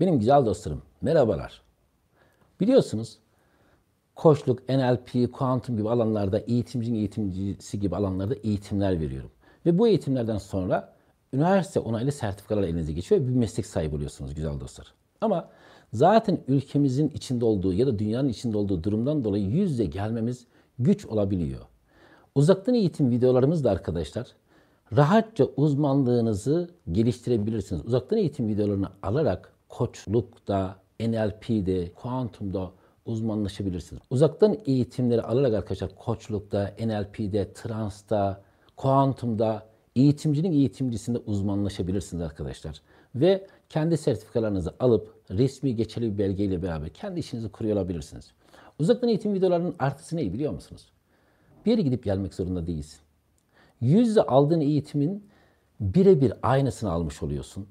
Benim güzel dostlarım, merhabalar. Biliyorsunuz koçluk, NLP, kuantum gibi alanlarda eğitimcinin eğitimcisi gibi alanlarda eğitimler veriyorum. Ve bu eğitimlerden sonra üniversite onaylı sertifikalar elinize geçiyor ve bir meslek sahibi oluyorsunuz güzel dostlar. Ama zaten ülkemizin içinde olduğu ya da dünyanın içinde olduğu durumdan dolayı yüz yüze gelmemiz güç olabiliyor. Uzaktan eğitim videolarımız da arkadaşlar rahatça uzmanlığınızı geliştirebilirsiniz. Uzaktan eğitim videolarını alarak koçlukta, NLP'de, kuantumda uzmanlaşabilirsiniz. Uzaktan eğitimleri alarak arkadaşlar koçlukta, NLP'de, transta, kuantumda, eğitimcinin eğitimcisinde uzmanlaşabilirsiniz arkadaşlar. Ve kendi sertifikalarınızı alıp resmi geçerli bir belgeyle beraber kendi işinizi kuruyor olabilirsiniz. Uzaktan eğitim videolarının artısı ne biliyor musunuz? Bir yere gidip gelmek zorunda değilsin. Yüzde aldığın eğitimin birebir aynısını almış oluyorsun.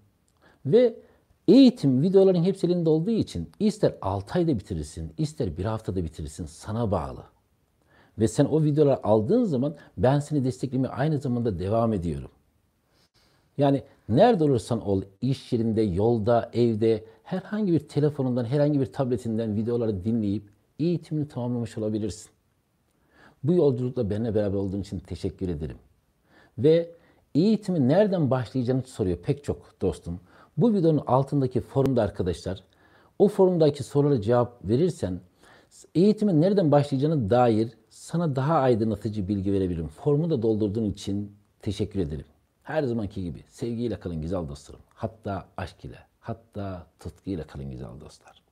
Ve eğitim videoların hepsi elinde olduğu için ister 6 ayda bitirirsin, ister bir haftada bitirirsin sana bağlı. Ve sen o videoları aldığın zaman ben seni desteklemeye aynı zamanda devam ediyorum. Yani nerede olursan ol, iş yerinde, yolda, evde, herhangi bir telefonundan, herhangi bir tabletinden videoları dinleyip eğitimini tamamlamış olabilirsin. Bu yolculukla benimle beraber olduğun için teşekkür ederim. Ve eğitimin nereden başlayacağını soruyor pek çok dostum. Bu videonun altındaki forumda arkadaşlar, o forumdaki sorulara cevap verirsen eğitimin nereden başlayacağına dair sana daha aydınlatıcı bilgi verebilirim. Formu da doldurduğun için teşekkür ederim. Her zamanki gibi sevgiyle kalın güzel dostlarım. Hatta aşk ile, hatta tutkuyla kalın güzel dostlar.